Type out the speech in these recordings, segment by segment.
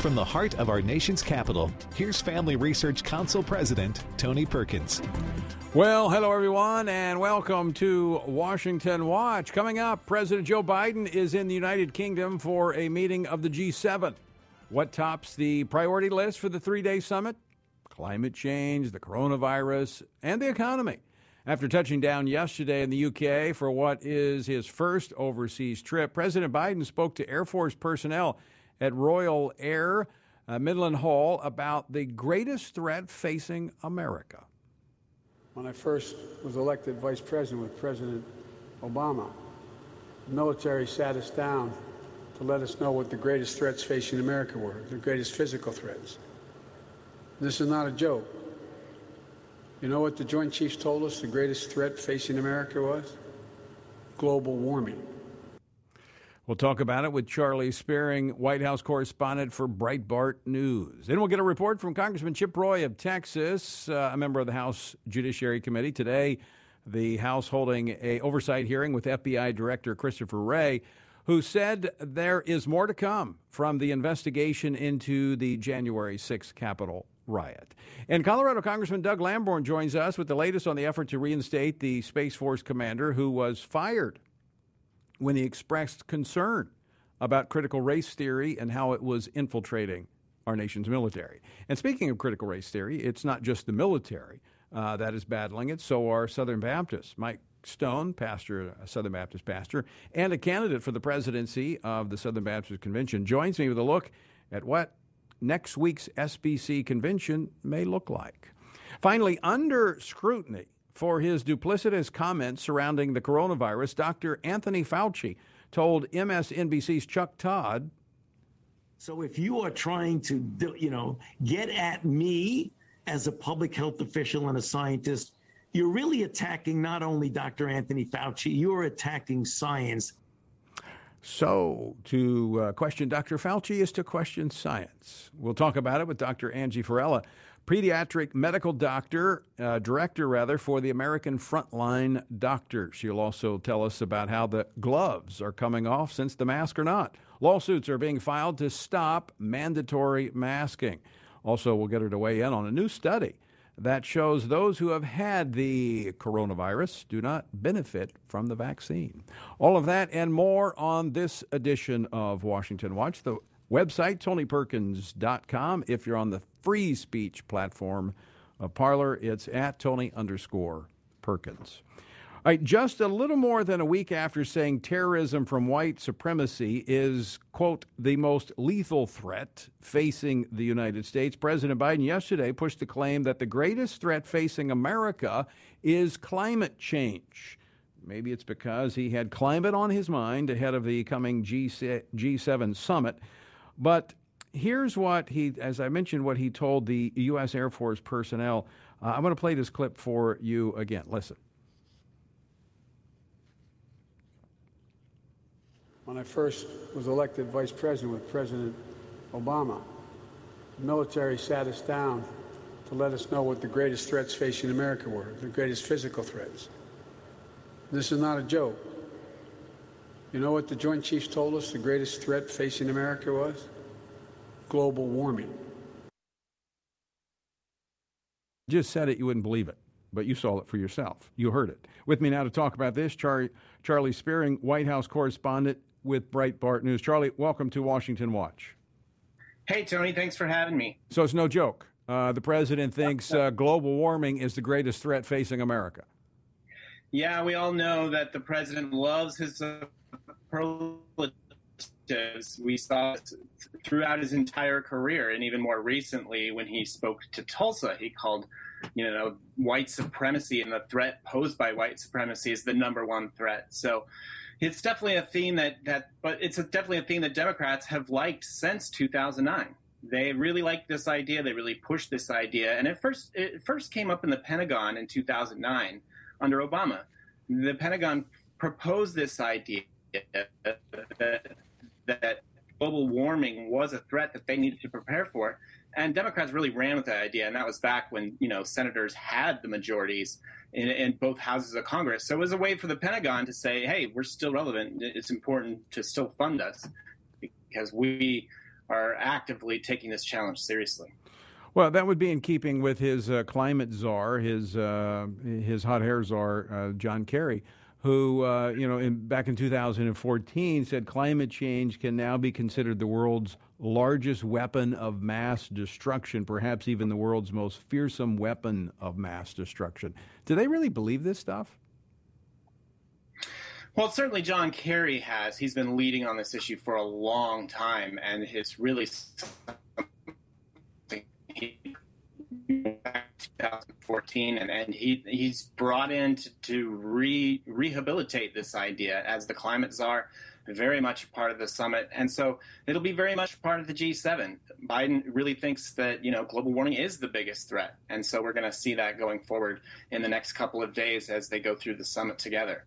From the heart of our nation's capital, here's Family Research Council President Tony Perkins. Well, hello everyone, and welcome to Washington Watch. Coming up, President Joe Biden is in the United Kingdom for a meeting of the G7. What tops the priority list for the three day summit? Climate change, the coronavirus, and the economy. After touching down yesterday in the UK for what is his first overseas trip, President Biden spoke to Air Force personnel at Royal Air uh, Mildenhall about the greatest threat facing America. When I first was elected vice president with President Obama, the military sat us down to let us know what the greatest threats facing America were, the greatest physical threats. This is not a joke. You know what the Joint Chiefs told us the greatest threat facing America was? Global warming. We'll talk about it with Charlie Spiering, White House correspondent for Breitbart News. Then we'll get a report from Congressman Chip Roy of Texas, uh, a member of the House Judiciary Committee. Today, the House holding a oversight hearing with FBI Director Christopher Wray, who said there is more to come from the investigation into the January 6th Capitol riot. And Colorado Congressman Doug Lamborn joins us with the latest on the effort to reinstate the Space Force commander who was fired when he expressed concern about critical race theory and how it was infiltrating our nation's military. And speaking of critical race theory, it's not just the military uh, that is battling it, so are Southern Baptists. Mike Stone, pastor, a Southern Baptist pastor, and a candidate for the presidency of the Southern Baptist Convention, joins me with a look at what next week's SBC convention may look like. Finally, under scrutiny for his duplicitous comments surrounding the coronavirus, Dr. Anthony Fauci told MSNBC's Chuck Todd. So if you are trying to, do, you know, get at me as a public health official and a scientist, you're really attacking not only Dr. Anthony Fauci, you're attacking science. So, to uh, question Dr. Fauci is to question science. We'll talk about it with Dr. Angie Farella, pediatric medical doctor, uh, director rather, for the American Frontline Doctors. She'll also tell us about how the gloves are coming off since the mask or not. Lawsuits are being filed to stop mandatory masking. Also, we'll get her to weigh in on a new study that shows those who have had the coronavirus do not benefit from the vaccine. All of that and more on this edition of Washington Watch. The website, tonyperkins.com. If you're on the free speech platform of Parler. It's at Tony underscore Perkins. All right, just a little more than a week after saying terrorism from white supremacy is, quote, the most lethal threat facing the United States, President Biden yesterday pushed the claim that the greatest threat facing America is climate change. Maybe it's because he had climate on his mind ahead of the coming G7 summit. But here's what he, as I mentioned, what he told the U.S. Air Force personnel. Uh, I'm going to play this clip for you again. Listen. When I first was elected vice president with President Obama, the military sat us down to let us know what the greatest threats facing America were, the greatest physical threats. This is not a joke. You know what the Joint Chiefs told us the greatest threat facing America was? Global warming. Just said it, you wouldn't believe it, but you saw it for yourself. You heard it. With me now to talk about this, Char- Charlie Spiering, White House correspondent with Breitbart News. Charlie, welcome to Washington Watch. Hey, Tony, thanks for having me. So it's no joke. Uh, the president thinks uh, global warming is the greatest threat facing America. Yeah, we all know that the president loves his uh, we saw throughout his entire career, and even more recently when he spoke to Tulsa, he called, you know, white supremacy and the threat posed by white supremacy is the number one threat. So it's definitely a theme that that, but it's a, definitely a theme that Democrats have liked since 2009. They really liked this idea. They really pushed this idea, and it first it first came up in the Pentagon in 2009 under Obama. The Pentagon proposed this idea that that global warming was a threat that they needed to prepare for. And Democrats really ran with that idea, and that was back when you know senators had the majorities in, in, both houses of Congress. So it was a way for the Pentagon to say, "Hey, we're still relevant. It's important to still fund us because we are actively taking this challenge seriously. Well, that would be in keeping with his uh, climate czar, his uh, his hot hair czar, uh, John Kerry, who uh, you know in, back in 2014 said climate change can now be considered the world's largest weapon of mass destruction, perhaps even the world's most fearsome weapon of mass destruction. Do they really believe this stuff? Well, certainly John Kerry has. He's been leading on this issue for a long time, and it's really 2014, and, and he he's brought in to, to re, rehabilitate this idea as the climate czar, very much part of the summit, and so it'll be very much part of the G7. Biden really thinks that you know global warming is the biggest threat, and so we're going to see that going forward in the next couple of days as they go through the summit together.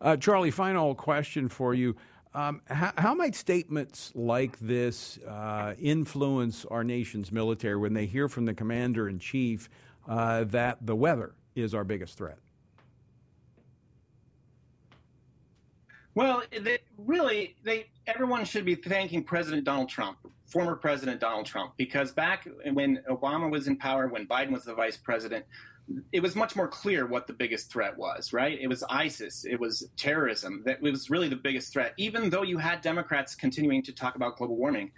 Uh, Charlie, final question for you. Um, how, how, might statements like this uh, influence our nation's military when they hear from the commander in chief uh, that the weather is our biggest threat? Well, they, really, they everyone should be thanking President Donald Trump, former President Donald Trump, because back when Obama was in power, when Biden was the vice president, it was much more clear what the biggest threat was, right? It was ISIS, it was terrorism. That was really the biggest threat. Even though you had Democrats continuing to talk about global warming,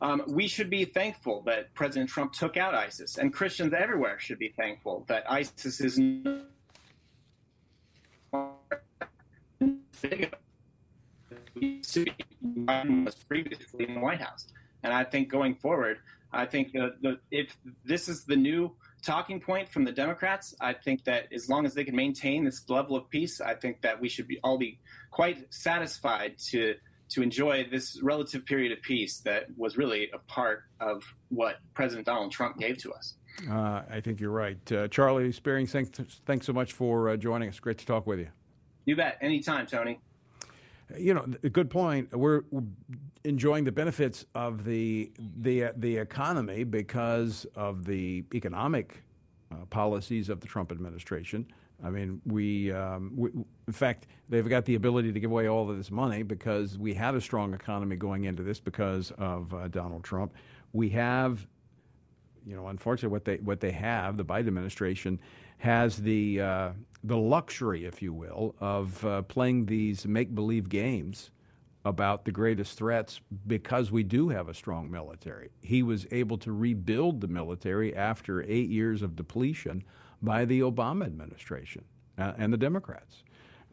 um, we should be thankful that President Trump took out ISIS, and Christians everywhere should be thankful that ISIS is big. Biden was previously in the White House, and I think going forward, I think the, the, if this is the new talking point from the Democrats. I think that as long as they can maintain this level of peace, I think that we should be all be quite satisfied to to enjoy this relative period of peace that was really a part of what President Donald Trump gave to us. Uh, I think you're right. Uh, Charlie Spiering, thanks, thanks so much for uh, joining us. Great to talk with you. You bet. Anytime, Tony. You know, a good point. We're, enjoying the benefits of the the the economy because of the economic uh, policies of the Trump administration. I mean, we, um, we, in fact, they've got the ability to give away all of this money because we had a strong economy going into this because of uh, Donald Trump. We have, you know, unfortunately, what they what they have, the Biden administration has the uh, the luxury, if you will, of uh, playing these make believe games about the greatest threats because we do have a strong military. He was able to rebuild the military after eight years of depletion by the Obama administration uh, and the Democrats.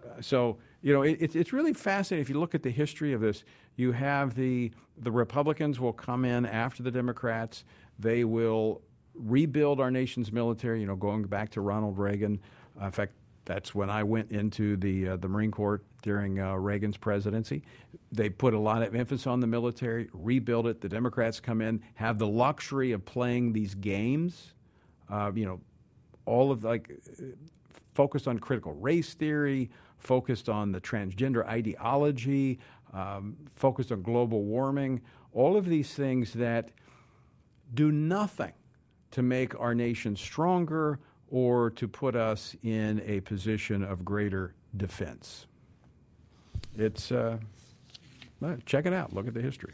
Uh, so, you know, it, it's really fascinating. If you look at the history of this, you have the, the Republicans will come in after the Democrats. They will rebuild our nation's military, you know, going back to Ronald Reagan. In fact, that's when I went into the uh, the Marine Corps during uh, Reagan's presidency. They put a lot of emphasis on the military, rebuild it. The Democrats come in, have the luxury of playing these games. Uh, you know, all of like focused on critical race theory, focused on the transgender ideology, um, focused on global warming. All of these things that do nothing to make our nation stronger or to put us in a position of greater defense. It's, uh, check it out, look at the history.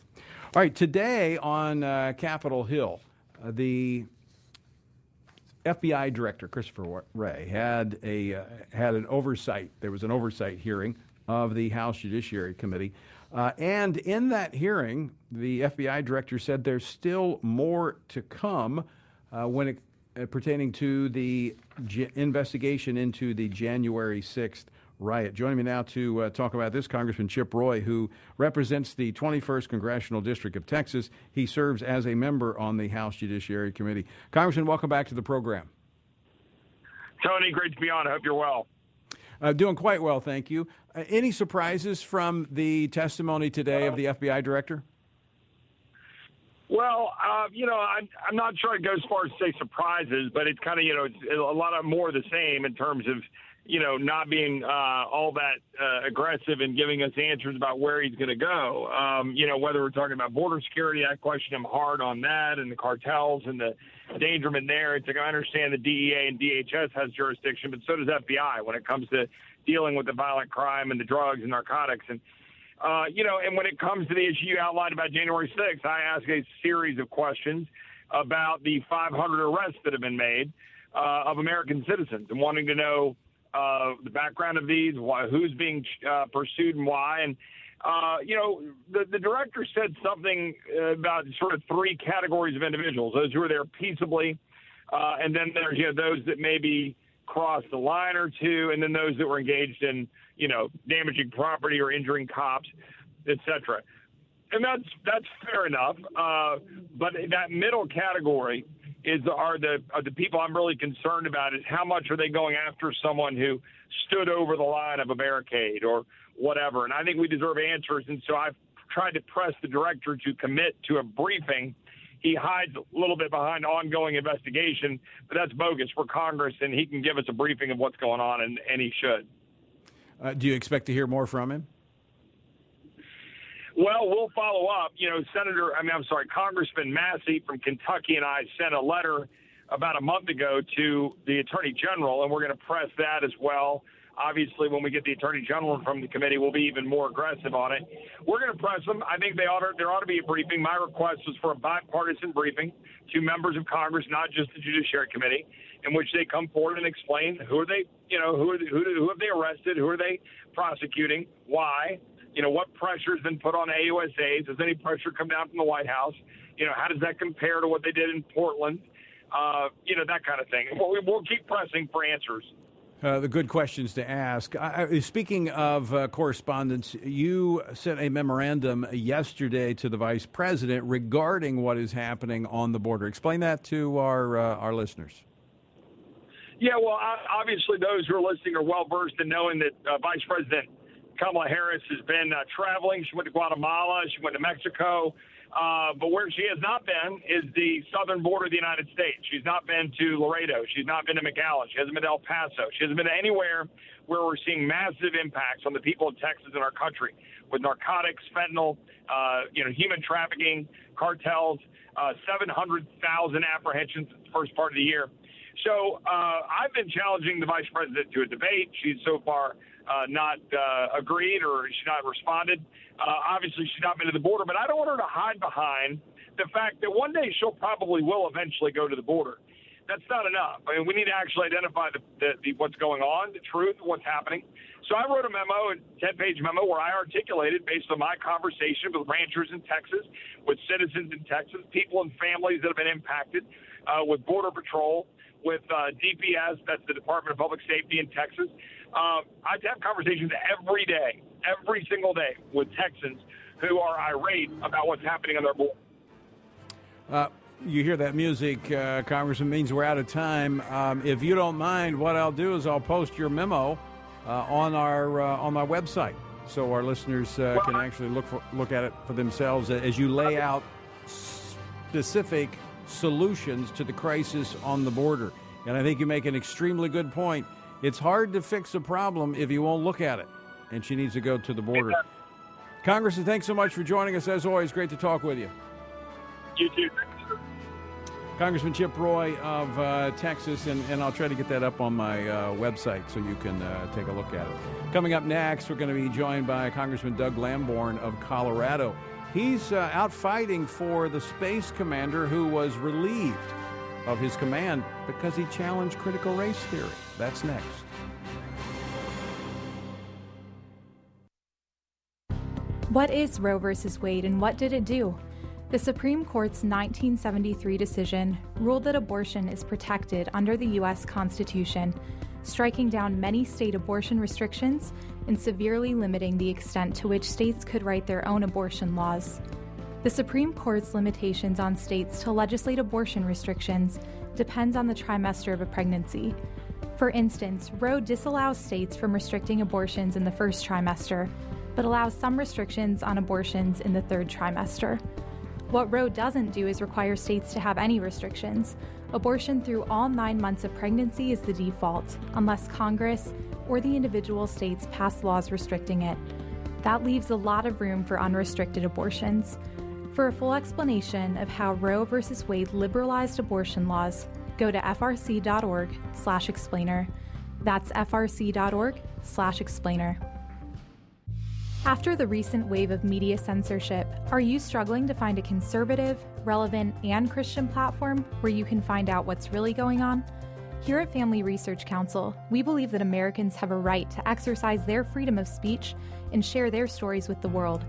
All right, today on uh, Capitol Hill, uh, the FBI director Christopher Wray had a uh, had an oversight. There was an oversight hearing of the House Judiciary Committee, uh, and in that hearing, the FBI director said there's still more to come uh, when it uh, pertaining to the j- investigation into the January 6th riot. Joining me now to uh, talk about this, Congressman Chip Roy, who represents the 21st Congressional District of Texas. He serves as a member on the House Judiciary Committee. Congressman, welcome back to the program. Tony, great to be on. I hope you're well. Uh, doing quite well, thank you. Uh, any surprises from the testimony today of the FBI director? Well, uh, you know, I'm, I'm not sure it goes as far as say surprises, but it's kind of, you know, it's a lot of more of the same in terms of, you know, not being uh, all that uh, aggressive and giving us answers about where he's going to go. Um, you know, whether we're talking about border security, I question him hard on that and the cartels and the endangerment there. It's like I understand the DEA and DHS has jurisdiction, but so does FBI when it comes to dealing with the violent crime and the drugs and narcotics. And Uh, you know, and when it comes to the issue you outlined about January 6th, I ask a series of questions about the 500 arrests that have been made uh, of American citizens and wanting to know uh, the background of these, why, who's being uh, pursued and why. And, uh, you know, the, the director said something about sort of three categories of individuals those who are there peaceably, uh, and then there's you know, those that maybe crossed the line or two, and then those that were engaged in, you know, damaging property or injuring cops, et cetera. And that's that's fair enough. Uh, but that middle category is are the are the people I'm really concerned about is how much are they going after someone who stood over the line of a barricade or whatever. And I think we deserve answers. And so I've tried to press the director to commit to a briefing. He hides a little bit behind ongoing investigation, but that's bogus for Congress, and he can give us a briefing of what's going on, and, and he should. Uh, do you expect to hear more from him? Well, we'll follow up. You know, Senator, I mean, I'm sorry, Congressman Massey from Kentucky and I sent a letter about a month ago to the Attorney General, and we're going to press that as well. Obviously, when we get the Attorney General from the committee, we'll be even more aggressive on it. We're going to press them. I think they ought to, there ought to be a briefing. My request was for a bipartisan briefing to members of Congress, not just the Judiciary Committee, in which they come forward and explain who are they, you know, who, are who, who have they arrested, who are they prosecuting, why, you know, what pressure has been put on AUSAs? Has any pressure come down from the White House? You know, how does that compare to what they did in Portland? Uh, you know, that kind of thing. We'll, we'll keep pressing for answers. Uh, the good questions to ask. I, speaking of uh, correspondence, you sent a memorandum yesterday to the vice president regarding what is happening on the border. Explain that to our uh, our listeners. Yeah, well, obviously, those who are listening are well versed in knowing that uh, Vice President Kamala Harris has been uh, traveling. She went to Guatemala. She went to Mexico. Uh, but where she has not been is the southern border of the United States. She's not been to Laredo. She's not been to McAllen. She hasn't been to El Paso. She hasn't been to anywhere where we're seeing massive impacts on the people of Texas and our country with narcotics, fentanyl, uh, you know, human trafficking, cartels, uh, 700,000 apprehensions in the first part of the year. So uh, I've been challenging the vice president to a debate. She's so far uh, not uh, agreed or she's not responded. Uh, obviously, she's not been to the border, but I don't want her to hide behind the fact that one day she'll probably will eventually go to the border. That's not enough. I mean, we need to actually identify the, the, the what's going on, the truth, what's happening. So I wrote a memo, a 10-page memo, where I articulated, based on my conversation with ranchers in Texas, with citizens in Texas, people and families that have been impacted, uh, with Border Patrol, with uh, DPS, that's the Department of Public Safety in Texas, um, I have conversations every day, every single day with Texans who are irate about what's happening on their border. Uh, you hear that music, uh, Congressman, means we're out of time. Um, if you don't mind, what I'll do is I'll post your memo uh, on our uh, on my website, so our listeners uh, can actually look for, look at it for themselves as you lay out specific solutions to the crisis on the border. And I think you make an extremely good point. It's hard to fix a problem if you won't look at it. And she needs to go to the border. Congressman, thanks so much for joining us. As always, great to talk with you. You too. Congressman Chip Roy of uh, Texas, and, and I'll try to get that up on my uh, website so you can uh, take a look at it. Coming up next, we're going to be joined by Congressman Doug Lamborn of Colorado. He's uh, out fighting for the space commander who was relieved of his command because he challenged critical race theory. That's next. What is Roe v. Wade and what did it do? The Supreme Court's 1973 decision ruled that abortion is protected under the U.S. Constitution, striking down many state abortion restrictions and severely limiting the extent to which states could write their own abortion laws. The Supreme Court's limitations on states to legislate abortion restrictions depends on the trimester of a pregnancy. For instance, Roe disallows states from restricting abortions in the first trimester, but allows some restrictions on abortions in the third trimester. What Roe doesn't do is require states to have any restrictions. Abortion through all nine months of pregnancy is the default, unless Congress or the individual states pass laws restricting it. That leaves a lot of room for unrestricted abortions. For a full explanation of how Roe v. Wade liberalized abortion laws, go to frc.org slash explainer. That's frc.org slash explainer. After the recent wave of media censorship, are you struggling to find a conservative, relevant, and Christian platform where you can find out what's really going on? Here at Family Research Council, we believe that Americans have a right to exercise their freedom of speech and share their stories with the world.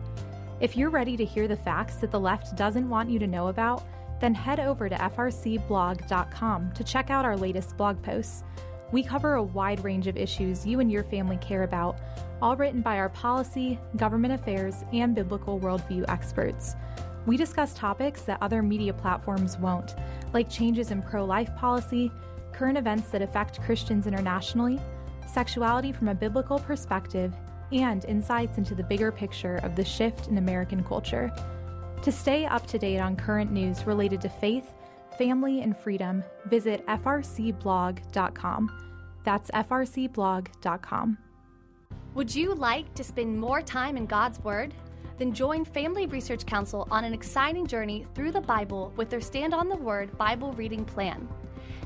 If you're ready to hear the facts that the left doesn't want you to know about, then head over to frcblog.com to check out our latest blog posts. We cover a wide range of issues you and your family care about, all written by our policy, government affairs, and biblical worldview experts. We discuss topics that other media platforms won't, like changes in pro life policy, current events that affect Christians internationally, sexuality from a biblical perspective, and insights into the bigger picture of the shift in American culture. To stay up to date on current news related to faith, family, and freedom, visit frcblog.com. That's frcblog.com. Would you like to spend more time in God's Word? Then join Family Research Council on an exciting journey through the Bible with their Stand on the Word Bible reading plan.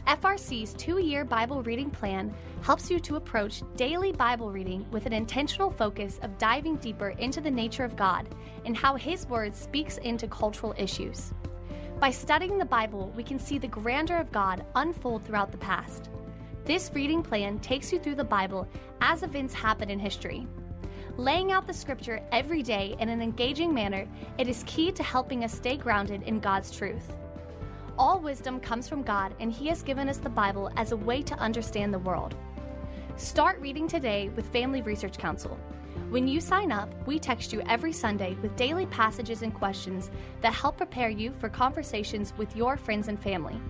FRC's two year Bible reading plan helps you to approach daily Bible reading with an intentional focus of diving deeper into the nature of God and how His Word speaks into cultural issues. By studying the Bible, we can see the grandeur of God unfold throughout the past. This reading plan takes you through the Bible as events happen in history. Laying out the scripture every day in an engaging manner, it is key to helping us stay grounded in God's truth. All wisdom comes from God, and He has given us the Bible as a way to understand the world. Start reading today with Family Research Council. When you sign up, we text you every Sunday with daily passages and questions that help prepare you for conversations with your friends and family.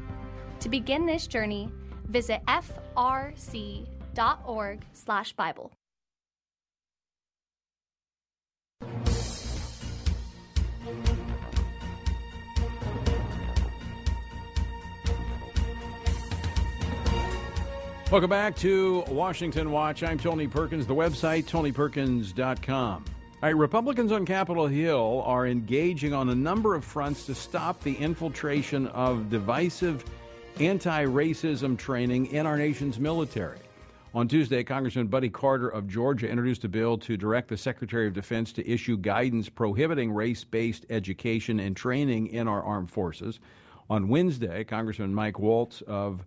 To begin this journey, Visit frc.org/bible. Welcome back to Washington Watch. I'm Tony Perkins. The website, tonyperkins.com. All right, Republicans on Capitol Hill are engaging on a number of fronts to stop the infiltration of divisive anti racism training in our nation's military. On Tuesday, Congressman Buddy Carter of Georgia introduced a bill to direct the Secretary of Defense to issue guidance prohibiting race based education and training in our armed forces. On Wednesday, Congressman Mike Waltz of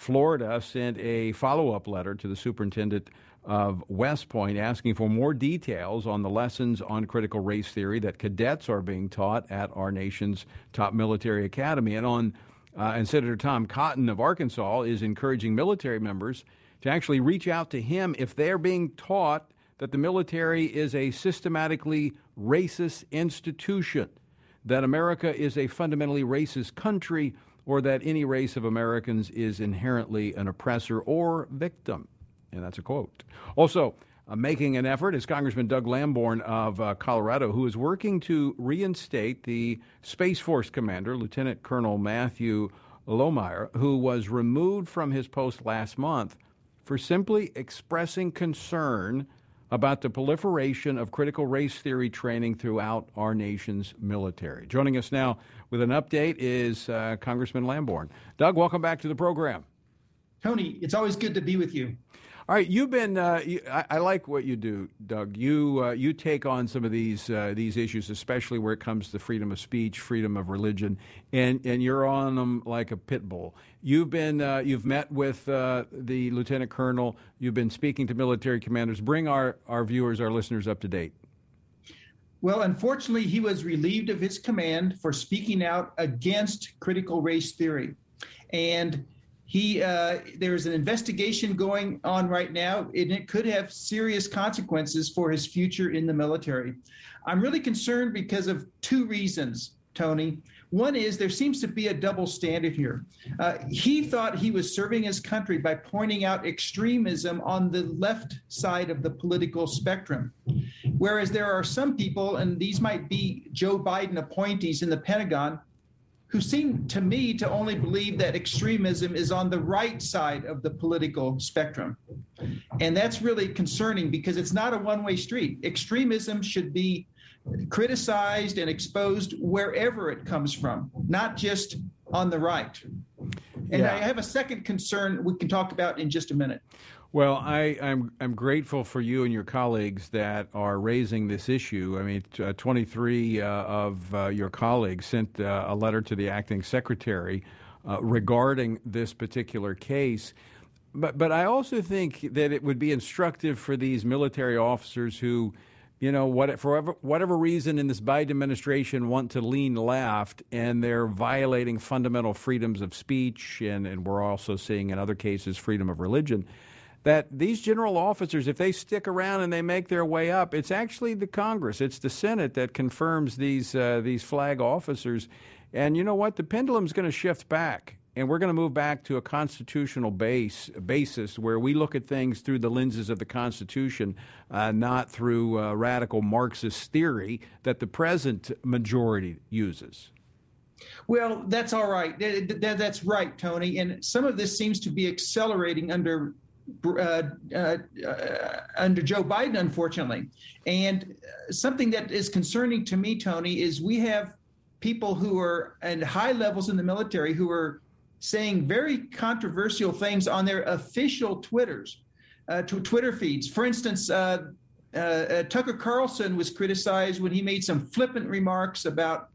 Florida sent a follow up letter to the superintendent of West Point asking for more details on the lessons on critical race theory that cadets are being taught at our nation's top military academy. And on uh, and Senator Tom Cotton of Arkansas is encouraging military members to actually reach out to him if they're being taught that the military is a systematically racist institution, that America is a fundamentally racist country, or that any race of Americans is inherently an oppressor or victim. And that's a quote. Also, uh, making an effort is Congressman Doug Lamborn of uh, Colorado, who is working to reinstate the Space Force commander, Lieutenant Colonel Matthew Lohmeier, who was removed from his post last month for simply expressing concern about the proliferation of critical race theory training throughout our nation's military. Joining us now with an update is uh, Congressman Lamborn. Doug, welcome back to the program. Tony, it's always good to be with you. All right, you've been. Uh, you, I, I, like what you do, Doug. You uh, you take on some of these uh, these issues, especially where it comes to freedom of speech, freedom of religion, and and you're on them like a pit bull. You've been uh, you've met with uh, the lieutenant colonel. You've been speaking to military commanders. Bring our our viewers, our listeners, up to date. Well, unfortunately, he was relieved of his command for speaking out against critical race theory, and he uh, there's an investigation going on right now, and it could have serious consequences for his future in the military. I'm really concerned because of two reasons, Tony. One is there seems to be a double standard here. Uh, he thought he was serving his country by pointing out extremism on the left side of the political spectrum. Whereas there are some people, and these might be Joe Biden appointees in the Pentagon, who seem to me to only believe that extremism is on the right side of the political spectrum. And that's really concerning because it's not a one way street. Extremism should be criticized and exposed wherever it comes from, not just on the right. And yeah. I have a second concern we can talk about in just a minute. Well, I, am I'm, I'm grateful for you and your colleagues that are raising this issue. I mean, uh, 23 uh, of uh, your colleagues sent uh, a letter to the acting secretary uh, regarding this particular case. But but I also think that it would be instructive for these military officers who, you know, what for whatever, reason in this Biden administration want to lean left and they're violating fundamental freedoms of speech and, and we're also seeing in other cases freedom of religion that these general officers, if they stick around and they make their way up, it's actually the Congress, it's the Senate that confirms these uh, these flag officers. And you know what? The pendulum's going to shift back and we're going to move back to a constitutional base basis where we look at things through the lenses of the Constitution, uh, not through uh, radical Marxist theory that the present majority uses. Well, that's all right. That's right, Tony. And some of this seems to be accelerating under uh, uh, uh, under Joe Biden, unfortunately. And something that is concerning to me, Tony, is we have people who are at high levels in the military who are saying very controversial things on their official Twitters, uh, to Twitter feeds. For instance, uh, uh, uh, Tucker Carlson was criticized when he made some flippant remarks about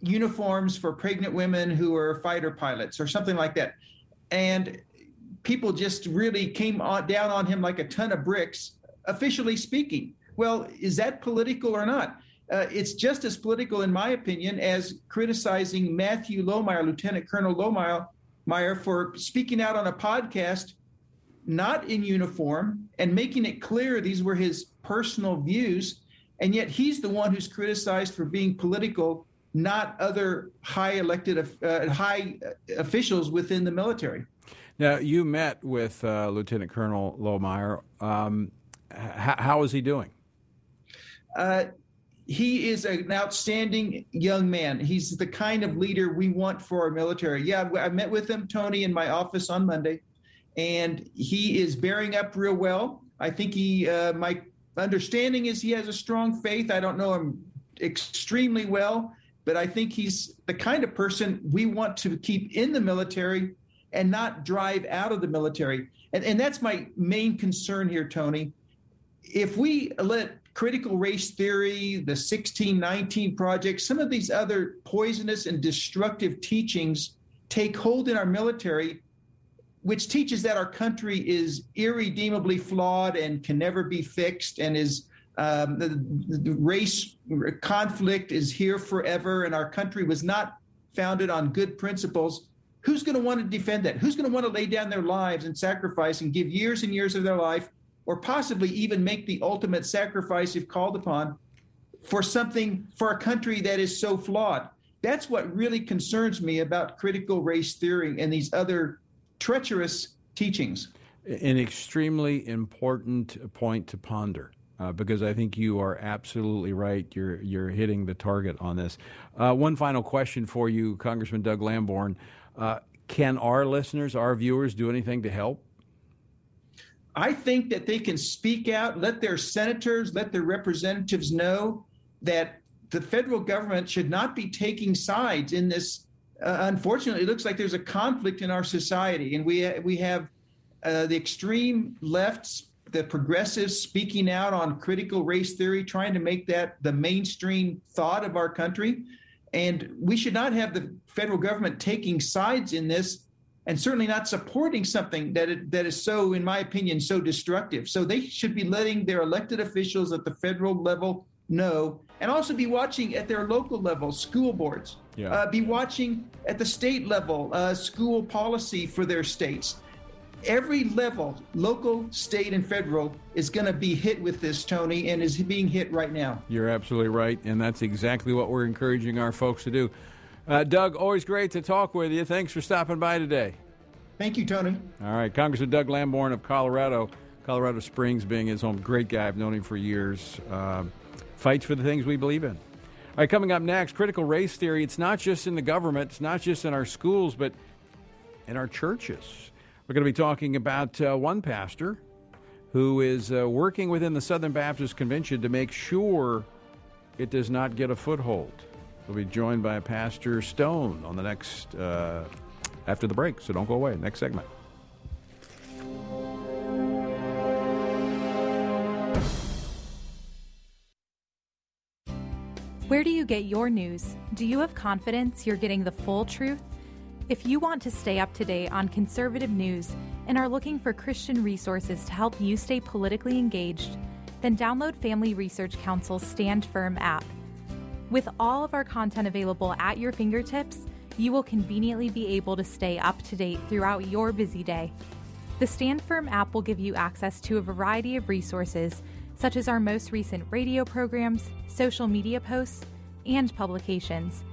uniforms for pregnant women who are fighter pilots or something like that. And people just really came on, down on him like a ton of bricks, officially speaking. Well, is that political or not? Uh, it's just as political, in my opinion, as criticizing Matthew Lohmeier, Lieutenant Colonel Lohmeier, for speaking out on a podcast not in uniform and making it clear these were his personal views. And yet he's the one who's criticized for being political, not other high elected, uh, high officials within the military. Now, you met with uh, Lieutenant Colonel Lohmeier. Um, h- how is he doing? Uh, he is an outstanding young man. He's the kind of leader we want for our military. Yeah, I met with him, Tony, in my office on Monday, and he is bearing up real well. I think he, uh, my understanding is he has a strong faith. I don't know him extremely well, but I think he's the kind of person we want to keep in the military and not drive out of the military. And, and that's my main concern here, Tony. If we let critical race theory, the 1619 project, some of these other poisonous and destructive teachings take hold in our military, which teaches that our country is irredeemably flawed and can never be fixed and is um, the, the race conflict is here forever and our country was not founded on good principles. Who's going to want to defend that? Who's going to want to lay down their lives and sacrifice and give years and years of their life or possibly even make the ultimate sacrifice if called upon for something for a country that is so flawed. That's what really concerns me about critical race theory and these other treacherous teachings. An extremely important point to ponder. Uh, because I think you are absolutely right. You're you're hitting the target on this. Uh, one final question for you, Congressman Doug Lamborn: uh, Can our listeners, our viewers, do anything to help? I think that they can speak out, let their senators, let their representatives know that the federal government should not be taking sides in this. Uh, unfortunately, it looks like there's a conflict in our society, and we we have uh, the extreme lefts, the progressives speaking out on critical race theory, trying to make that the mainstream thought of our country. And we should not have the federal government taking sides in this and certainly not supporting something that it, that is so, in my opinion, so destructive. So they should be letting their elected officials at the federal level know, and also be watching at their local level, school boards. Yeah. Uh, be watching at the state level, uh, school policy for their states. Every level, local, state, and federal, is going to be hit with this, Tony, and is being hit right now. You're absolutely right, and that's exactly what we're encouraging our folks to do. Uh, Doug, always great to talk with you. Thanks for stopping by today. Thank you, Tony. All right, Congressman Doug Lamborn of Colorado, Colorado Springs being his home. Great guy. I've known him for years. Uh, fights for the things we believe in. All right, coming up next, critical race theory. It's not just in the government, it's not just in our schools, but in our churches. We're going to be talking about uh, one pastor who is uh, working within the Southern Baptist Convention to make sure it does not get a foothold. We'll be joined by Pastor Stone on the next, uh, after the break. So don't go away. Next segment. Where do you get your news? Do you have confidence you're getting the full truth? If you want to stay up to date on conservative news and are looking for Christian resources to help you stay politically engaged, then download Family Research Council's Stand Firm app. With all of our content available at your fingertips, you will conveniently be able to stay up to date throughout your busy day. The Stand Firm app will give you access to a variety of resources, such as our most recent radio programs, social media posts, and publications.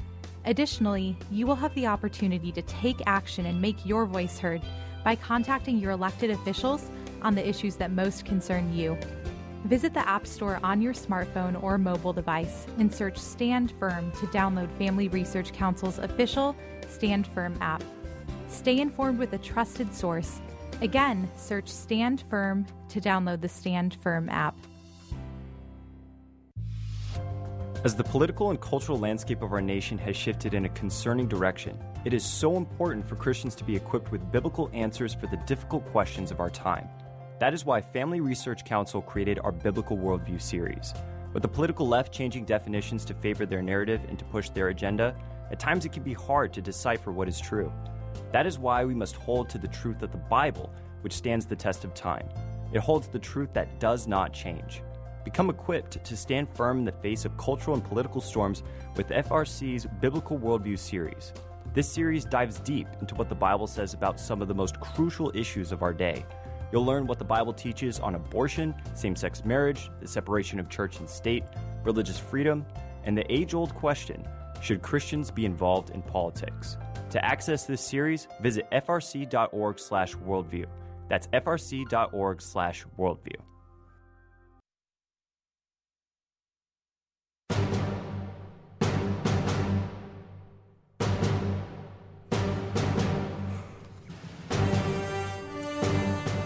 Additionally, you will have the opportunity to take action and make your voice heard by contacting your elected officials on the issues that most concern you. Visit the App Store on your smartphone or mobile device and search Stand Firm to download Family Research Council's official Stand Firm app. Stay informed with a trusted source. Again, search Stand Firm to download the Stand Firm app. As the political and cultural landscape of our nation has shifted in a concerning direction, it is so important for Christians to be equipped with biblical answers for the difficult questions of our time. That is why Family Research Council created our Biblical Worldview series. With the political left changing definitions to favor their narrative and to push their agenda, at times it can be hard to decipher what is true. That is why we must hold to the truth of the Bible, which stands the test of time. It holds the truth that does not change. Become equipped to stand firm in the face of cultural and political storms with FRC's Biblical Worldview series. This series dives deep into what the Bible says about some of the most crucial issues of our day. You'll learn what the Bible teaches on abortion, same sex marriage, the separation of church and state, religious freedom, and the age old question should Christians be involved in politics? To access this series, visit frc.org slash worldview. That's frc.org/worldview.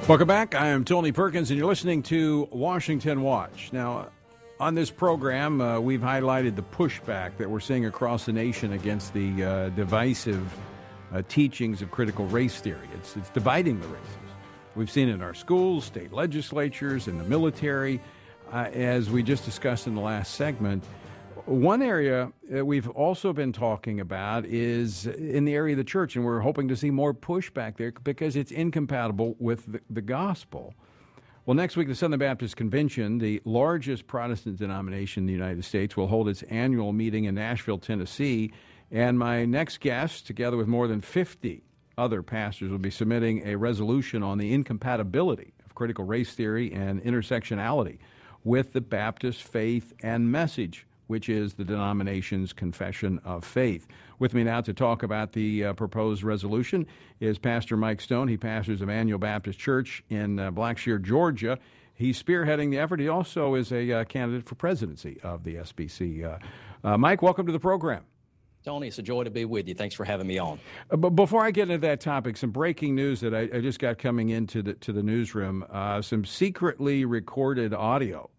Welcome back. I am Tony Perkins, and you're listening to Washington Watch. Now, on this program, uh, we've highlighted the pushback that we're seeing across the nation against the uh, divisive uh, teachings of critical race theory. It's, it's dividing the races. We've seen it in our schools, state legislatures, in the military, uh, as we just discussed in the last segment. One area that we've also been talking about is in the area of the church, and we're hoping to see more pushback there because it's incompatible with the, the gospel. Well, next week, the Southern Baptist Convention, the largest Protestant denomination in the United States, will hold its annual meeting in Nashville, Tennessee. And my next guest, together with more than 50 other pastors, will be submitting a resolution on the incompatibility of critical race theory and intersectionality with the Baptist faith and message which is the denomination's confession of faith. With me now to talk about the uh, proposed resolution is Pastor Mike Stone. He pastors Emmanuel Baptist Church in uh, Blackshear, Georgia. He's spearheading the effort. He also is a uh, candidate for presidency of the SBC. Uh, uh, Mike, welcome to the program. Tony, it's a joy to be with you. Thanks for having me on. Uh, but before I get into that topic, some breaking news that I, I just got coming into the to the newsroom. some secretly recorded audio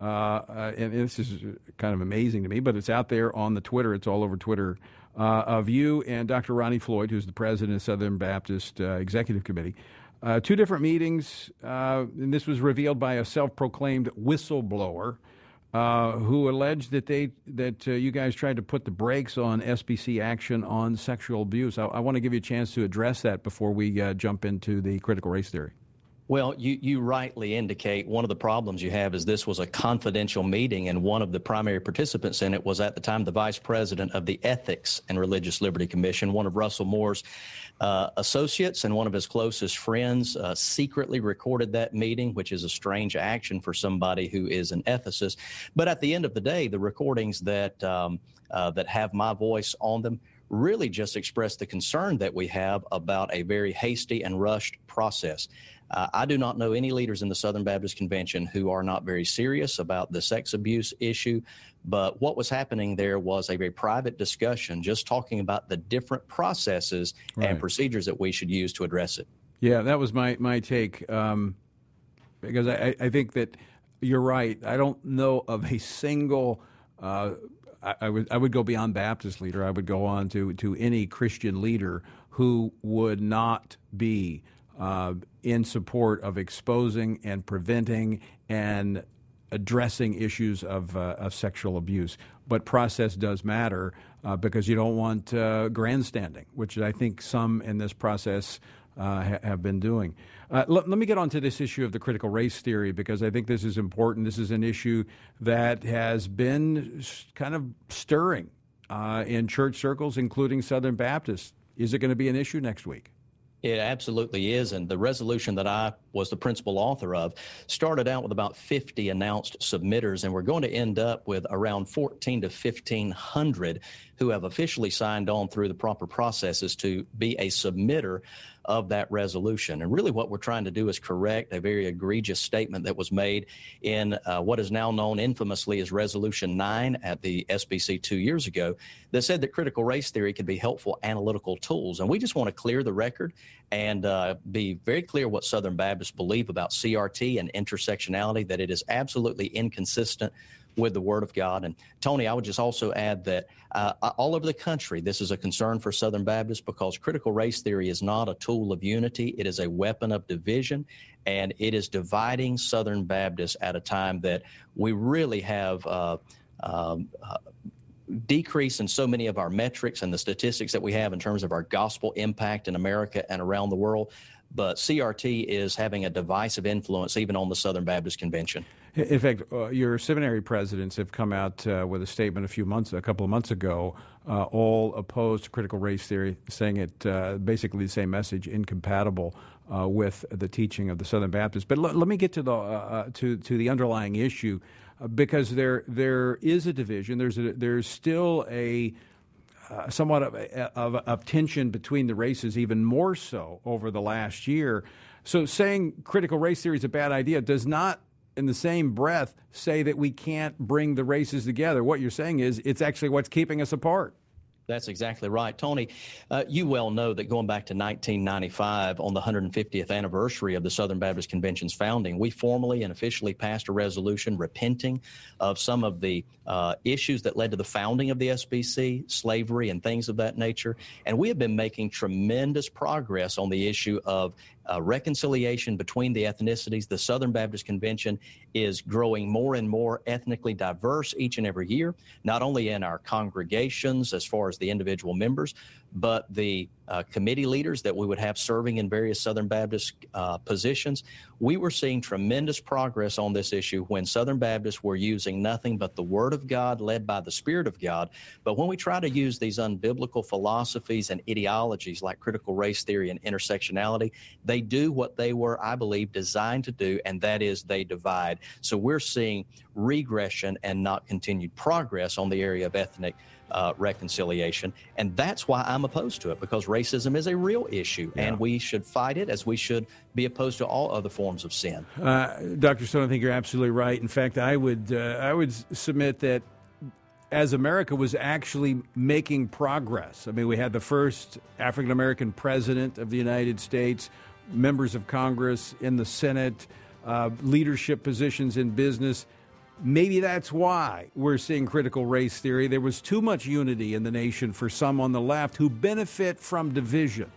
uh, uh, and this is kind of amazing to me, but it's out there on the Twitter. It's all over Twitter uh, of you and Dr. Ronnie Floyd, who's the president of Southern Baptist uh, Executive Committee. Uh, two different meetings, uh, and this was revealed by a self-proclaimed whistleblower who alleged that they that you guys tried to put the brakes on SBC action on sexual abuse. I, I want to give you a chance to address that before we jump into the critical race theory. Well, you, you rightly indicate one of the problems you have is this was a confidential meeting, and one of the primary participants in it was at the time the vice president of the Ethics and Religious Liberty Commission, one of Russell Moore's uh, associates and one of his closest friends, uh, secretly recorded that meeting, which is a strange action for somebody who is an ethicist. But at the end of the day, the recordings that um, uh, that have my voice on them really just express the concern that we have about a very hasty and rushed process. Uh, I do not know any leaders in the Southern Baptist Convention who are not very serious about the sex abuse issue. But what was happening there was a very private discussion, just talking about the different processes right. and procedures that we should use to address it. Yeah, that was my, my take. Um, because I, I think that you're right. I don't know of a single. Uh, I, would I would go beyond Baptist leader. I would go on to to any Christian leader who would not be uh, in support of exposing and preventing and addressing issues of, uh, of sexual abuse. but process does matter uh, because you don't want uh, grandstanding, which I think some in this process uh, ha- have been doing. Uh, let, let me get on to this issue of the critical race theory because I think this is important. This is an issue that has been kind of stirring uh, in church circles, including Southern Baptists. Is it going to be an issue next week? It absolutely is. And the resolution that I was the principal author of started out with about 50 announced submitters, and we're going to end up with around 14 to 1500 who have officially signed on through the proper processes to be a submitter of that resolution. And really, what we're trying to do is correct a very egregious statement that was made in uh, what is now known infamously as Resolution 9 at the SBC two years ago that said that critical race theory could be helpful analytical tools. And we just want to clear the record and uh, be very clear what Southern Baptists believe about CRT and intersectionality, that it is absolutely inconsistent with the Word of God. And Tony, I would just also add that uh, all over the country, this is a concern for Southern Baptists because critical race theory is not a tool of unity, it is a weapon of division. And it is dividing Southern Baptists at a time that we really have uh, um, uh, decrease in so many of our metrics and the statistics that we have in terms of our gospel impact in America and around the world. But CRT is having a divisive influence even on the Southern Baptist Convention. In fact, uh, your seminary presidents have come out uh, with a statement a few months, a couple of months ago, uh, all opposed to critical race theory, saying it uh, basically the same message, incompatible uh, with the teaching of the Southern Baptists. But l- let me get to the uh, to to the underlying issue, because there there is a division. There's a, there's still a uh, somewhat of, of, of, tension between the races, even more so over the last year. So, saying critical race theory is a bad idea does not in the same breath say that we can't bring the races together. What you're saying is it's actually what's keeping us apart. That's exactly right. Tony, uh, you well know that going back to 1995, on the 150th anniversary of the Southern Baptist Convention's founding, we formally and officially passed a resolution repenting of some of the uh, issues that led to the founding of the SBC, slavery, and things of that nature. And we have been making tremendous progress on the issue of uh, reconciliation between the ethnicities. The Southern Baptist Convention is growing more and more ethnically diverse each and every year, not only in our congregations as far as the individual members, but the uh, committee leaders that we would have serving in various Southern Baptist uh, positions. We were seeing tremendous progress on this issue when Southern Baptists were using nothing but the Word of God led by the Spirit of God. But when we try to use these unbiblical philosophies and ideologies like critical race theory and intersectionality, they do what they were, I believe, designed to do, and that is they divide. So we're seeing regression and not continued progress on the area of ethnic uh, reconciliation. And that's why I'm opposed to it because racism is a real issue yeah. and we should fight it as we should be opposed to all other forms of sin. Uh, Dr. Stone, I think you're absolutely right. In fact, I would, uh, I would submit that as America was actually making progress, I mean, we had the first African American president of the United States, members of Congress in the Senate, uh, leadership positions in business Maybe that's why we're seeing critical race theory. There was too much unity in the nation for some on the left who benefit from division.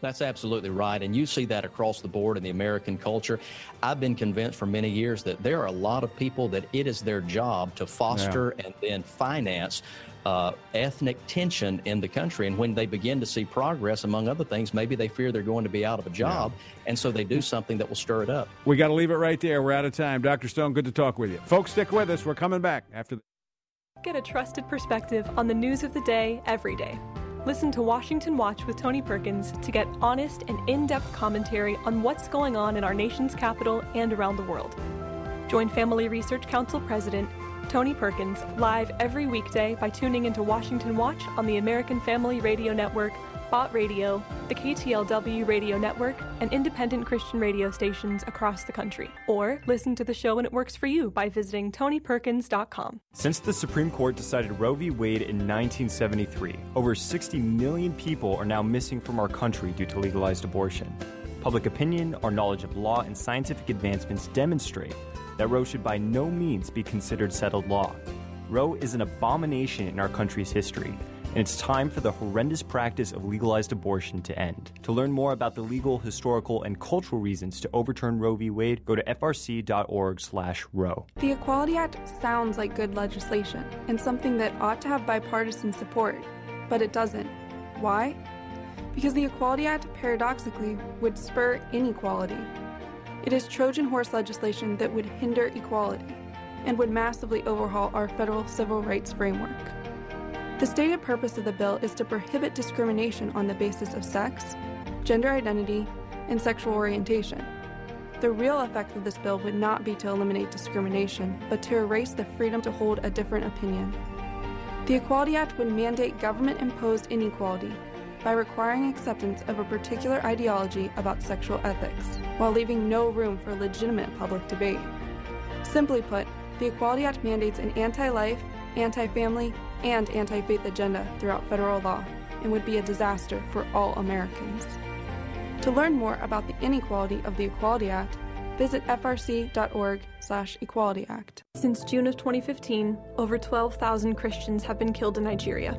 That's absolutely right. And you see that across the board in the American culture. I've been convinced for many years that there are a lot of people that it is their job to foster yeah. and then finance uh, ethnic tension in the country. And when they begin to see progress, among other things, maybe they fear they're going to be out of a job. Yeah. And so they do something that will stir it up. We got to leave it right there. We're out of time. Dr. Stone, good to talk with you. Folks, stick with us. We're coming back after. The- Get a trusted perspective on the news of the day every day. Listen to Washington Watch with Tony Perkins to get honest and in depth commentary on what's going on in our nation's capital and around the world. Join Family Research Council President Tony Perkins live every weekday by tuning into Washington Watch on the American Family Radio Network, Bott Radio, the KTLW Radio Network, and independent Christian radio stations across the country. Or listen to the show when it works for you by visiting TonyPerkins.com. Since the Supreme Court decided Roe v. Wade in 1973, over 60 million people are now missing from our country due to legalized abortion. Public opinion, our knowledge of law, and scientific advancements demonstrate that Roe should by no means be considered settled law. Roe is an abomination in our country's history, and it's time for the horrendous practice of legalized abortion to end. To learn more about the legal, historical, and cultural reasons to overturn Roe v. Wade, go to frc.org/roe. The Equality Act sounds like good legislation and something that ought to have bipartisan support, but it doesn't. Why? Because the Equality Act paradoxically would spur inequality. It is Trojan horse legislation that would hinder equality and would massively overhaul our federal civil rights framework. The stated purpose of the bill is to prohibit discrimination on the basis of sex, gender identity, and sexual orientation. The real effect of this bill would not be to eliminate discrimination, but to erase the freedom to hold a different opinion. The Equality Act would mandate government imposed inequality by requiring acceptance of a particular ideology about sexual ethics, while leaving no room for legitimate public debate. Simply put, the Equality Act mandates an anti life, anti family, and anti faith agenda throughout federal law and would be a disaster for all Americans. To learn more about the inequality of the Equality Act, visit frc.org/equality act. Since June of 2015, over 12,000 Christians have been killed in Nigeria.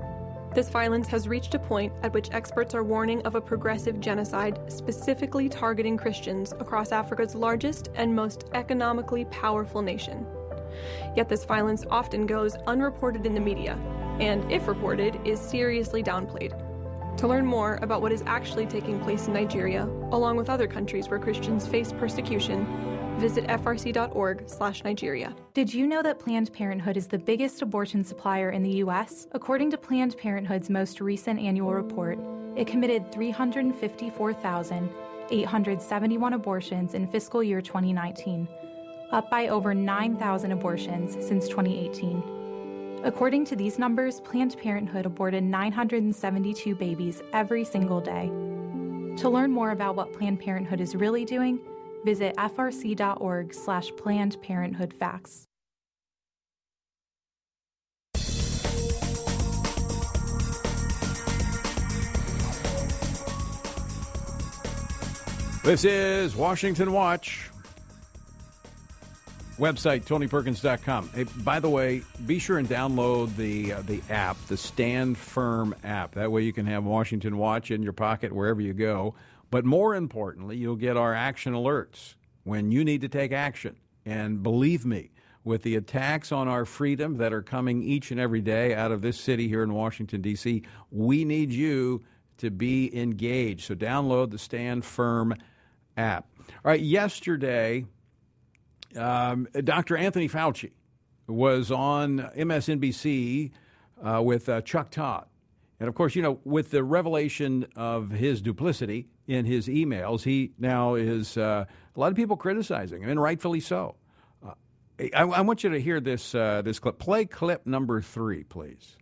This violence has reached a point at which experts are warning of a progressive genocide specifically targeting Christians across Africa's largest and most economically powerful nation. Yet this violence often goes unreported in the media, and if reported, is seriously downplayed. To learn more about what is actually taking place in Nigeria, along with other countries where Christians face persecution, visit frc.org/nigeria. Did you know that Planned Parenthood is the biggest abortion supplier in the US? According to Planned Parenthood's most recent annual report, it committed 354,871 abortions in fiscal year 2019 up by over 9,000 abortions since 2018. According to these numbers, Planned Parenthood aborted 972 babies every single day. To learn more about what Planned Parenthood is really doing, visit frc.org slash Planned Parenthood Facts. This is Washington Watch. Website TonyPerkins.com. Hey, by the way, be sure and download the uh, the app, the Stand Firm app. That way you can have Washington Watch in your pocket wherever you go. But more importantly, you'll get our action alerts when you need to take action. And believe me, with the attacks on our freedom that are coming each and every day out of this city here in Washington, D.C., we need you to be engaged. So download the Stand Firm app. All right, yesterday, um, Dr. Anthony Fauci was on MSNBC uh, with uh, Chuck Todd. And of course, you know, with the revelation of his duplicity in his emails, he now is uh, a lot of people criticizing him, and rightfully so. Uh, I, I, want you to hear this uh, this clip. Play clip number three, please.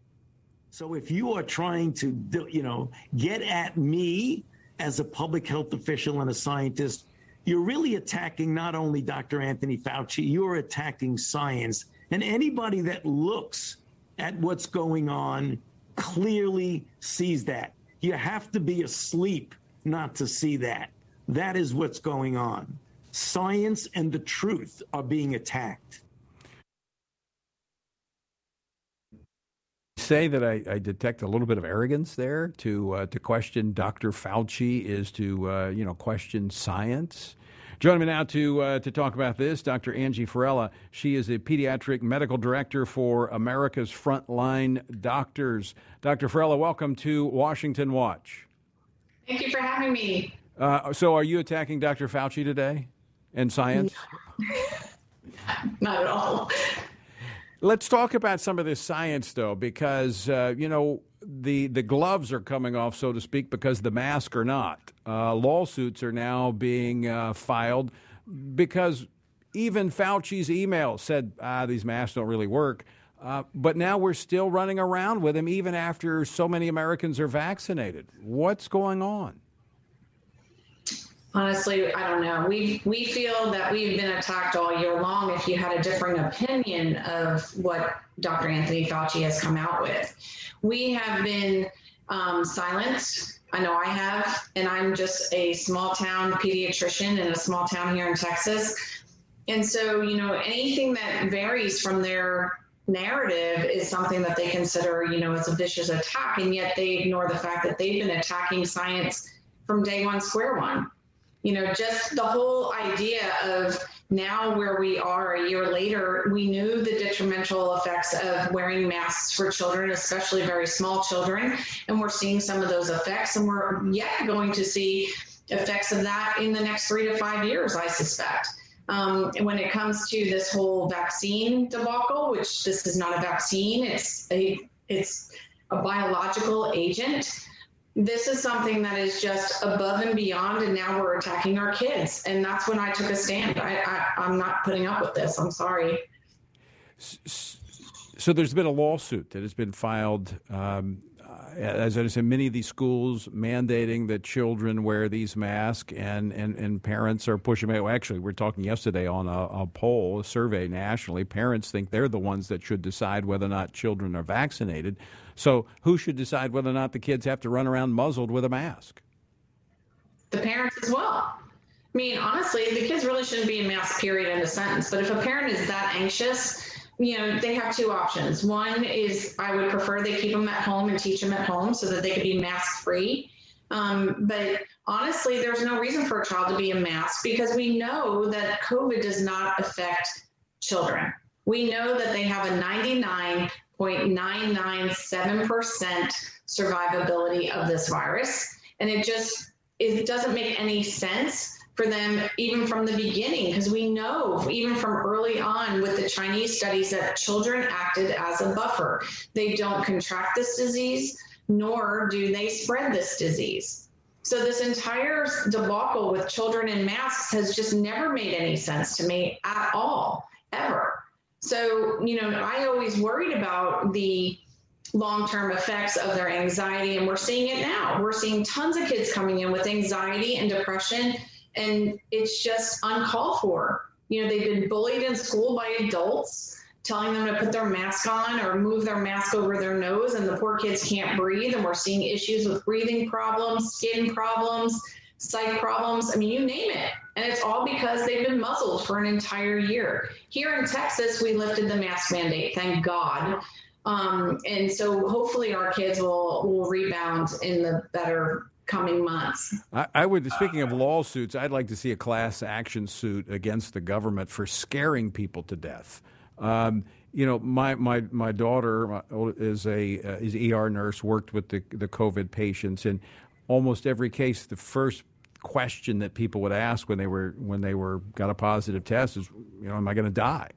So, if you are trying to, you know, get at me as a public health official and a scientist, you're really attacking not only Dr. Anthony Fauci, you're attacking science. And anybody that looks at what's going on clearly sees that. You have to be asleep not to see that. That is what's going on. Science and the truth are being attacked. Say that I, I detect a little bit of arrogance there. To uh, to question Dr. Fauci is to uh, you know question science. Joining me now to uh, to talk about this, Dr. Angie Farella. She is a pediatric medical director for America's Frontline Doctors. Dr. Farella, welcome to Washington Watch. Thank you for having me. Uh, so, are you attacking Dr. Fauci today and science? Not at all. Let's talk about some of this science, though, because uh, you know the the gloves are coming off, so to speak, because the masks are not. Uh, lawsuits are now being uh, filed because even Fauci's email said ah, these masks don't really work. Uh, but now we're still running around with them, even after so many Americans are vaccinated. What's going on? Honestly, I don't know. We we feel that we've been attacked all year long. If you had a different opinion of what Dr. Anthony Fauci has come out with, we have been um, silenced. I know I have, and I'm just a small town pediatrician in a small town here in Texas. And so, you know, anything that varies from their narrative is something that they consider, you know, as a vicious attack, and yet they ignore the fact that they've been attacking science from day one, square one. You know, just the whole idea of now where we are a year later, we knew the detrimental effects of wearing masks for children, especially very small children, and we're seeing some of those effects, and we're yet going to see effects of that in the next three to five years, I suspect. Um, when it comes to this whole vaccine debacle, which this is not a vaccine, it's a it's a biological agent. This is something that is just above and beyond, and now we're attacking our kids. And that's when I took a stand. I, I, I'm not putting up with this. I'm sorry. So there's been a lawsuit that has been filed um, as I said, many of these schools mandating that children wear these masks, and, and, and parents are pushing it. Well, actually, we are talking yesterday on a, a, poll, a survey nationally. Parents think they're the ones that should decide whether or not children are vaccinated. So, who should decide whether or not the kids have to run around muzzled with a mask? The parents as well. I mean, honestly, the kids really shouldn't be in mask, period, in a sentence. But if a parent is that anxious, you know, they have two options. One is I would prefer they keep them at home and teach them at home so that they could be mask free. Um, but honestly, there's no reason for a child to be in mask because we know that COVID does not affect children. We know that they have a 99.997% survivability of this virus. And it just it doesn't make any sense for them even from the beginning because we know even from early on with the Chinese studies that children acted as a buffer. They don't contract this disease nor do they spread this disease. So this entire debacle with children in masks has just never made any sense to me at all ever. So, you know, I always worried about the long term effects of their anxiety, and we're seeing it now. We're seeing tons of kids coming in with anxiety and depression and it's just uncalled for. You know, they've been bullied in school by adults telling them to put their mask on or move their mask over their nose, and the poor kids can't breathe. And we're seeing issues with breathing problems, skin problems, psych problems. I mean, you name it. And it's all because they've been muzzled for an entire year. Here in Texas, we lifted the mask mandate, thank God. Um, and so hopefully our kids will, will rebound in the better coming months. I, I, would, speaking of lawsuits, I'd like to see a class action suit against the government for scaring people to death. Um, you know, my my my daughter is a uh, is ER nurse, worked with the the COVID patients, and almost every case, the first question that people would ask when they were when they were got a positive test is, you know, am I going to die?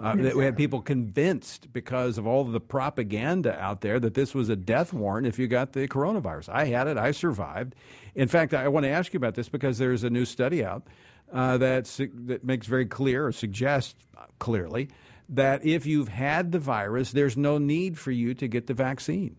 Uh, we had people convinced because of all the propaganda out there that this was a death warrant if you got the coronavirus. I had it, I survived. In fact, I want to ask you about this because there's a new study out uh, that, that makes very clear or suggests clearly that if you've had the virus, there's no need for you to get the vaccine.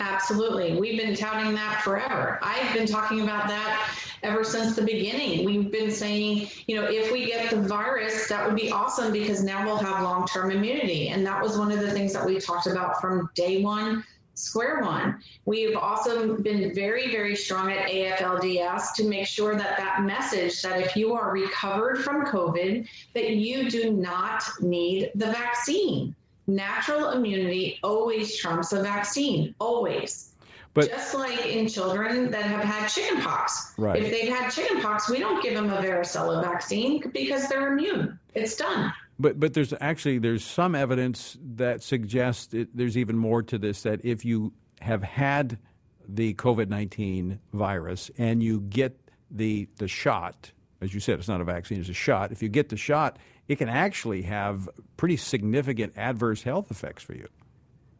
Absolutely. We've been touting that forever. I've been talking about that ever since the beginning. We've been saying, you know, if we get the virus, that would be awesome because now we'll have long term immunity. And that was one of the things that we talked about from day one, square one. We've also been very, very strong at AFLDS to make sure that that message that if you are recovered from COVID, that you do not need the vaccine natural immunity always trumps a vaccine, always. But just like in children that have had chickenpox, right. if they've had chickenpox, we don't give them a varicella vaccine because they're immune. It's done. But but there's actually there's some evidence that suggests it, there's even more to this that if you have had the COVID nineteen virus and you get the the shot, as you said, it's not a vaccine, it's a shot. If you get the shot, it can actually have pretty significant adverse health effects for you.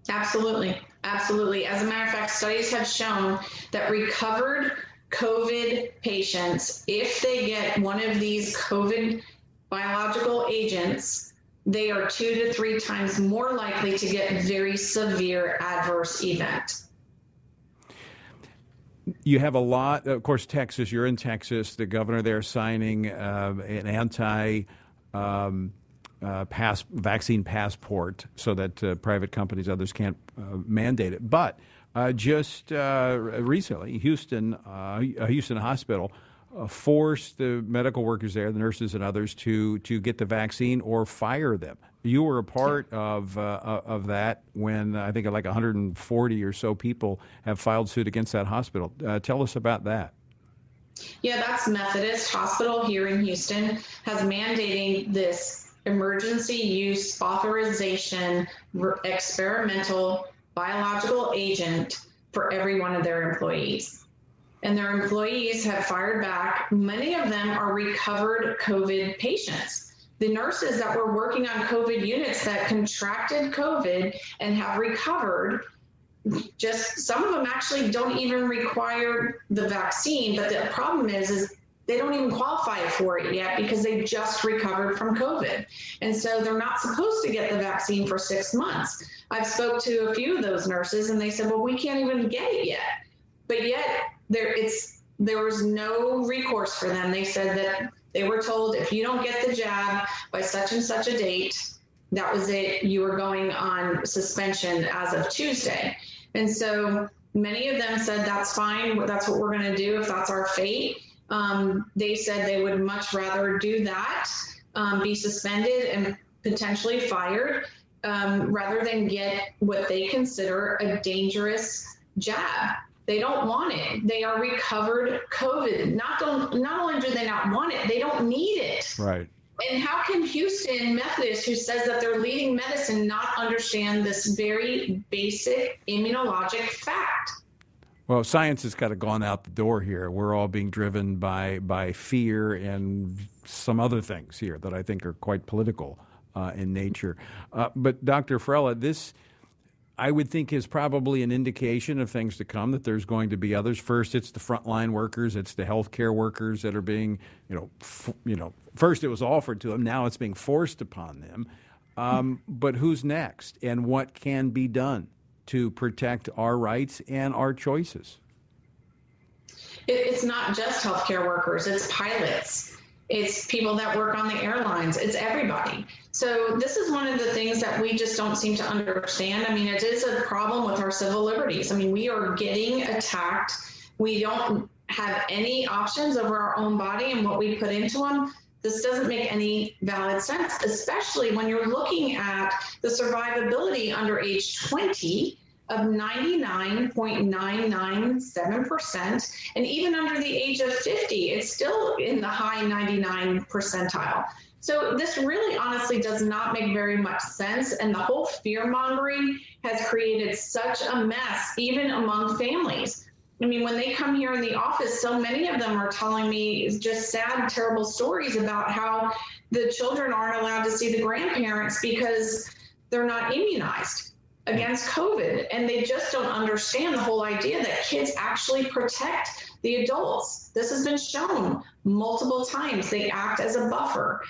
Absolutely. Absolutely. As a matter of fact, studies have shown that recovered COVID patients, if they get one of these COVID biological agents, they are two to three times more likely to get very severe adverse event. You have a lot, of course, Texas, you're in Texas, the governor there signing uh, an anti um, uh, pass, vaccine passport so that uh, private companies, others can't uh, mandate it. But uh, just uh, recently, Houston, uh, Houston Hospital forced the medical workers there, the nurses and others, to to get the vaccine or fire them. You were a part of uh, of that when I think like 140 or so people have filed suit against that hospital. Uh, tell us about that. Yeah, that's Methodist Hospital here in Houston has mandating this emergency use authorization experimental biological agent for every one of their employees. And their employees have fired back. Many of them are recovered COVID patients. The nurses that were working on COVID units that contracted COVID and have recovered just some of them actually don't even require the vaccine but the problem is is they don't even qualify for it yet because they just recovered from covid. And so they're not supposed to get the vaccine for six months. I've spoke to a few of those nurses and they said well we can't even get it yet. But yet there it's there was no recourse for them. They said that they were told if you don't get the jab by such and such a date that was it you were going on suspension as of tuesday and so many of them said, that's fine. That's what we're going to do if that's our fate. Um, they said they would much rather do that, um, be suspended and potentially fired, um, rather than get what they consider a dangerous jab. They don't want it. They are recovered COVID. Not, not only do they not want it, they don't need it. Right. And how can Houston Methodist, who says that they're leading medicine, not understand this very basic immunologic fact? Well, science has kind of gone out the door here. We're all being driven by by fear and some other things here that I think are quite political uh, in nature. Uh, but Dr. Farella, this I would think is probably an indication of things to come that there's going to be others. First, it's the frontline workers, it's the healthcare workers that are being, you know, f- you know, first it was offered to them, now it's being forced upon them. Um, but who's next, and what can be done to protect our rights and our choices? It's not just healthcare workers; it's pilots it's people that work on the airlines, it's everybody. So, this is one of the things that we just don't seem to understand. I mean, it is a problem with our civil liberties. I mean, we are getting attacked. We don't have any options over our own body and what we put into them. This doesn't make any valid sense, especially when you're looking at the survivability under age 20 of 99.997%. And even under the age of 50, it's still in the high 99 percentile. So this really honestly does not make very much sense. And the whole fear mongering has created such a mess, even among families. I mean, when they come here in the office, so many of them are telling me just sad, terrible stories about how the children aren't allowed to see the grandparents because they're not immunized against COVID. And they just don't understand the whole idea that kids actually protect the adults. This has been shown multiple times. They act as a buffer.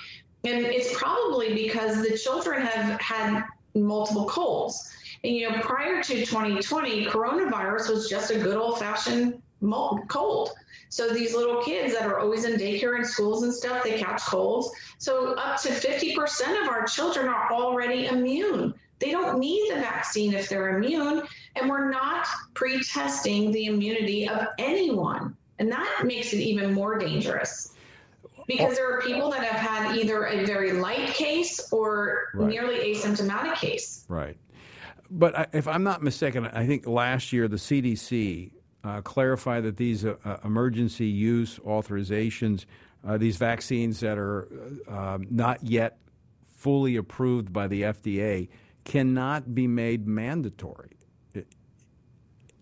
And it's probably because the children have had multiple colds. And, you know, prior to 2020, coronavirus was just a good old fashioned cold. So these little kids that are always in daycare and schools and stuff, they catch colds. So up to 50% of our children are already immune they don't need the vaccine if they're immune, and we're not pre testing the immunity of anyone. And that makes it even more dangerous because there are people that have had either a very light case or right. nearly asymptomatic case. Right. But if I'm not mistaken, I think last year the CDC uh, clarified that these uh, uh, emergency use authorizations, uh, these vaccines that are uh, um, not yet fully approved by the FDA, cannot be made mandatory.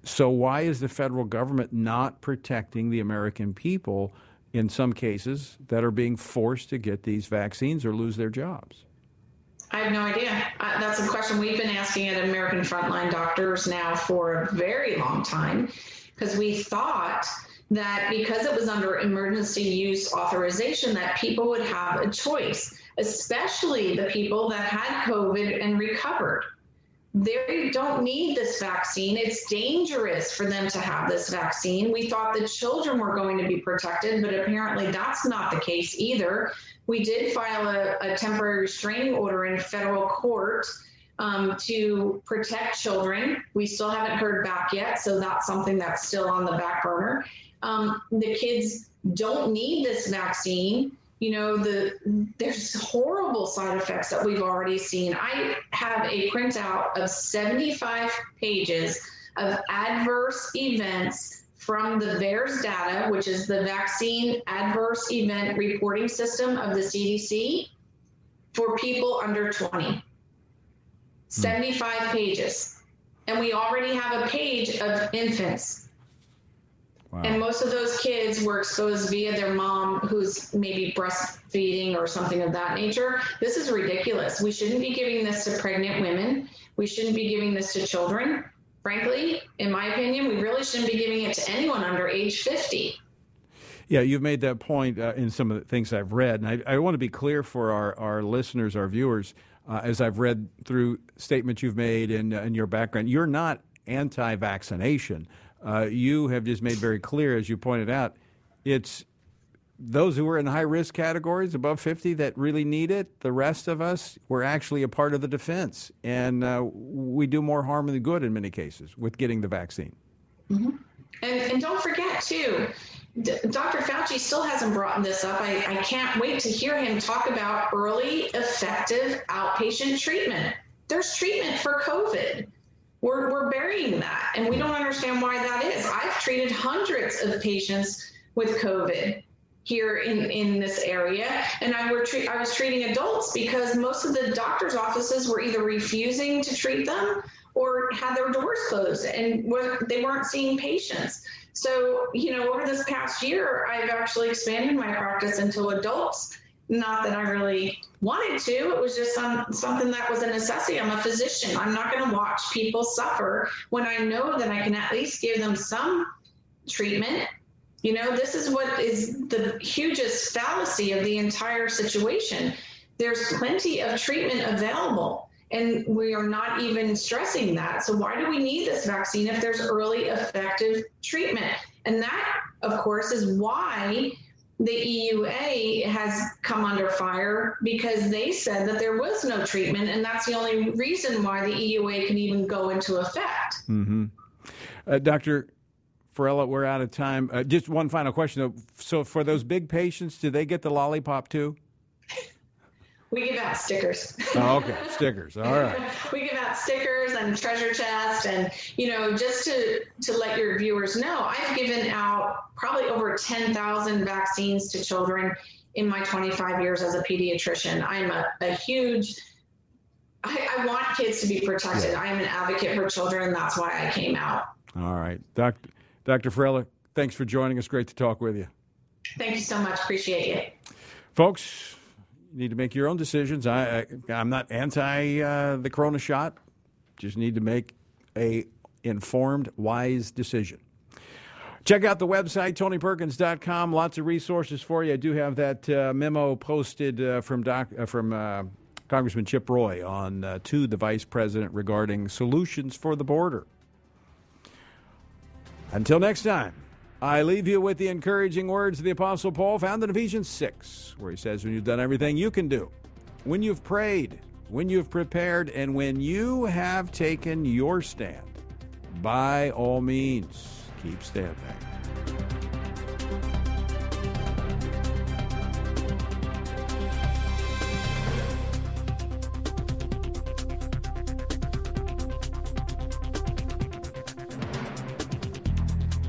So, why is the federal government not protecting the American people in some cases that are being forced to get these vaccines or lose their jobs? I have no idea. Uh, that's a question we've been asking at American Frontline Doctors now for a very long time because we thought that because it was under emergency use authorization that people would have a choice especially the people that had COVID and recovered. They don't need this vaccine. It's dangerous for them to have this vaccine. We thought the children were going to be protected, but apparently that's not the case either. We did file a, a temporary restraining order in federal court um, to protect children. We still haven't heard back yet, so that's something that's still on the back burner. Um, the kids don't need this vaccine you know the there's horrible side effects that we've already seen i have a printout of 75 pages of adverse events from the VAERS data, which is the Vaccine Adverse Event Reporting System of the CDC, for people under 20. Hmm. 75 pages. And we already have a page of infants. Wow. And most of those kids were exposed via their mom, who's maybe breastfeeding or something of that nature. This is ridiculous. We shouldn't be giving this to pregnant women. We shouldn't be giving this to children. Frankly, in my opinion, we really shouldn't be giving it to anyone under age 50. Yeah, you've made that point uh, in some of the things I've read. And I, I want to be clear for our, our listeners, our viewers, uh, as I've read through statements you've made and, uh, your background, you're not anti vaccination. Uh, you have just made very clear, as you pointed out, it's those who are in high risk categories above 50 that really need it. The rest of us, we're actually a part of the defense. And uh, we do more harm than good in many cases with getting the vaccine. Mm-hmm. And, and don't forget, too, Dr. Fauci still hasn't brought this up. I, I can't wait to hear him talk about early, effective outpatient treatment. There's treatment for COVID. We're, we're burying that, and we don't understand why that is. I've treated hundreds of patients with COVID here in, in this area, and I, were I was treating adults because most of the doctor's offices were either refusing to treat them or had their doors closed and they weren't seeing patients. So, you know, over this past year, I've actually expanded my practice into adults. Not that I really wanted to, it was just some, something that was a necessity. I'm a physician. I'm not going to watch people suffer when I know that I can at least give them some treatment. You know, this is what is the hugest fallacy of the entire situation. There's plenty of treatment available and we are not even stressing that. So, why do we need this vaccine if there's early effective treatment? And that, of course, is why the EUA has come under fire because they said that there was no treatment, and that's the only reason why the EUA can even go into effect. Mm-hmm. Uh, Dr. Farella, we're out of time. Uh, just one final question. So, for those big patients, do they get the lollipop too? We give out stickers. Oh, okay, stickers. All right. we give out stickers and treasure chest, and you know, just to to let your viewers know, I've given out probably over ten thousand vaccines to children in my 25 years as a pediatrician. I'm a, a huge I, I, want kids to be protected. Yeah. I am an advocate for children, and that's why I came out. All right, Dr. Dr. Farella, thanks for joining us. Great to talk with you. Thank you so much. Appreciate it, folks you need to make your own decisions. I, I am not anti uh, the Corona shot. Just need to make a informed, wise decision. Check out the website, tonyperkins.com. Lots of resources for you. I do have that uh, memo posted uh, from, doc, uh, from uh, Congressman Chip Roy on uh, to the vice president regarding solutions for the border. Until next time. I leave you with the encouraging words of the Apostle Paul found in Ephesians 6, where he says, When you've done everything you can do, when you've prayed, when you've prepared, and when you have taken your stand, by all means, keep standing.